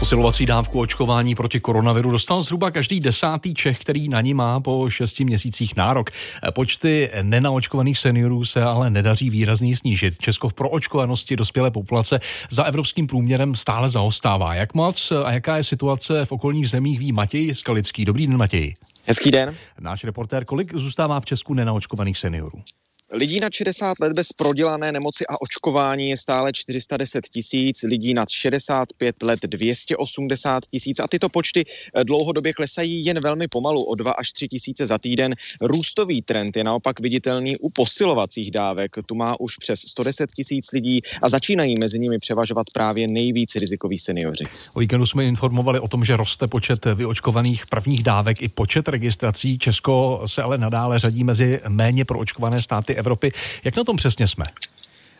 Posilovací dávku očkování proti koronaviru dostal zhruba každý desátý Čech, který na ní má po šesti měsících nárok. Počty nenaočkovaných seniorů se ale nedaří výrazně snížit. Česko v proočkovanosti dospělé populace za evropským průměrem stále zaostává. Jak moc a jaká je situace v okolních zemích ví Matěj Skalický. Dobrý den, Matěj. Hezký den. Náš reportér, kolik zůstává v Česku nenaočkovaných seniorů? Lidí nad 60 let bez prodělané nemoci a očkování je stále 410 tisíc, lidí nad 65 let 280 tisíc a tyto počty eh, dlouhodobě klesají jen velmi pomalu o 2 až 3 tisíce za týden. Růstový trend je naopak viditelný u posilovacích dávek. Tu má už přes 110 tisíc lidí a začínají mezi nimi převažovat právě nejvíc rizikoví seniori. O víkendu jsme informovali o tom, že roste počet vyočkovaných prvních dávek i počet registrací. Česko se ale nadále řadí mezi méně proočkované státy Evropy. Jak na tom přesně jsme?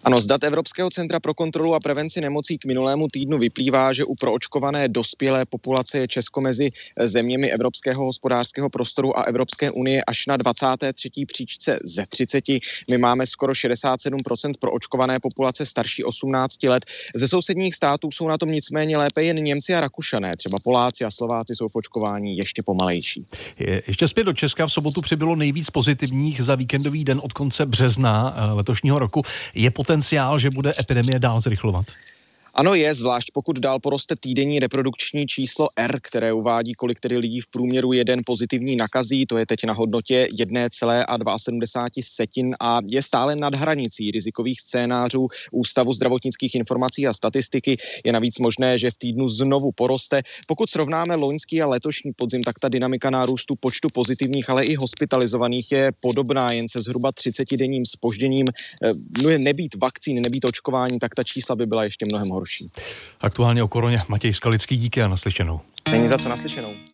Ano, z dat Evropského centra pro kontrolu a prevenci nemocí k minulému týdnu vyplývá, že u proočkované dospělé populace je Česko mezi zeměmi Evropského hospodářského prostoru a Evropské unie až na 23. příčce ze 30. My máme skoro 67% proočkované populace starší 18 let. Ze sousedních států jsou na tom nicméně lépe jen Němci a Rakušané. Třeba Poláci a Slováci jsou v očkování ještě pomalejší. Je, ještě zpět do Česka v sobotu přibylo nejvíc pozitivních za víkendový den od konce března eh, letošního roku. Je pot potenciál, že bude epidemie dál zrychlovat? Ano, je, zvlášť pokud dál poroste týdenní reprodukční číslo R, které uvádí, kolik tedy lidí v průměru jeden pozitivní nakazí, to je teď na hodnotě 1,72 a je stále nad hranicí rizikových scénářů Ústavu zdravotnických informací a statistiky. Je navíc možné, že v týdnu znovu poroste. Pokud srovnáme loňský a letošní podzim, tak ta dynamika nárůstu počtu pozitivních, ale i hospitalizovaných je podobná, jen se zhruba 30-denním spožděním. No je nebýt vakcín, nebýt očkování, tak ta čísla by byla ještě mnohem horší horší. Aktuálně o koroně Matěj Skalický, díky a naslyšenou. Není za co naslyšenou.